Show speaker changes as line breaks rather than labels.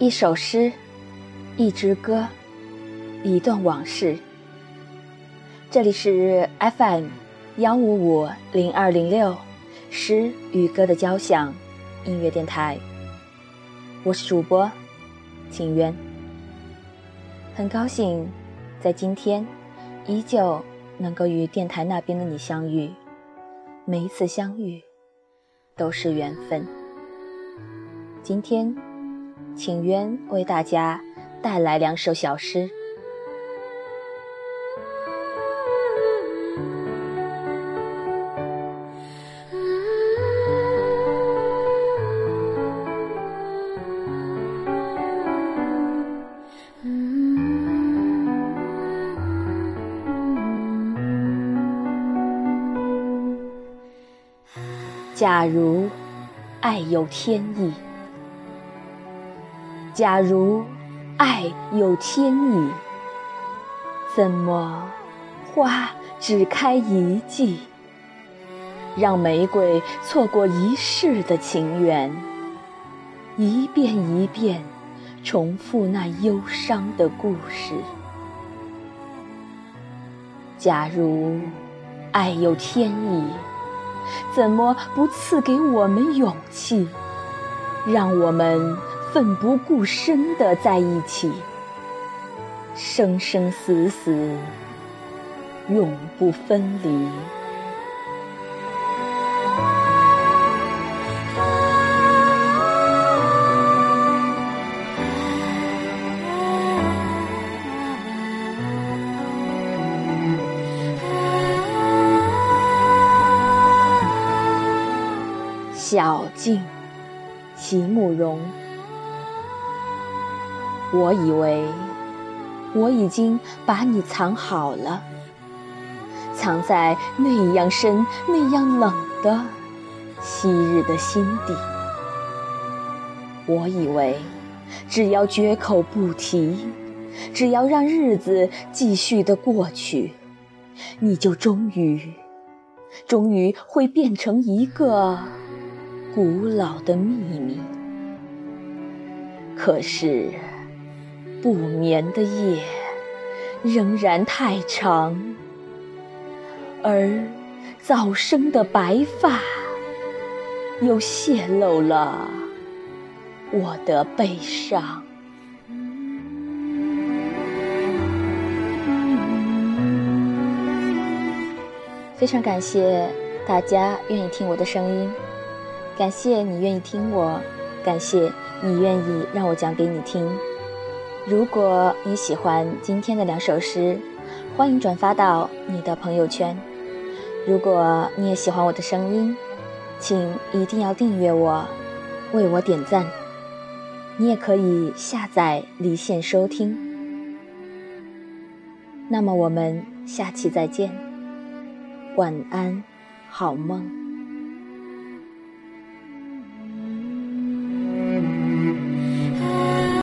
一首诗，一支歌，一段往事。这里是 FM 幺五五零二零六诗与歌的交响音乐电台。我是主播景渊，很高兴在今天依旧能够与电台那边的你相遇。每一次相遇都是缘分。今天。请渊为大家带来两首小诗。假如爱有天意。假如爱有天意，怎么花只开一季，让玫瑰错过一世的情缘，一遍一遍重复那忧伤的故事？假如爱有天意，怎么不赐给我们勇气，让我们？奋不顾身的在一起，生生死死，永不分离。小静，席慕容。我以为我已经把你藏好了，藏在那样深、那样冷的昔日的心底。我以为只要绝口不提，只要让日子继续的过去，你就终于、终于会变成一个古老的秘密。可是。不眠的夜仍然太长，而早生的白发又泄露了我的悲伤。非常感谢大家愿意听我的声音，感谢你愿意听我，感谢你愿意让我讲给你听。如果你喜欢今天的两首诗，欢迎转发到你的朋友圈。如果你也喜欢我的声音，请一定要订阅我，为我点赞。你也可以下载离线收听。那么我们下期再见，晚安，好梦。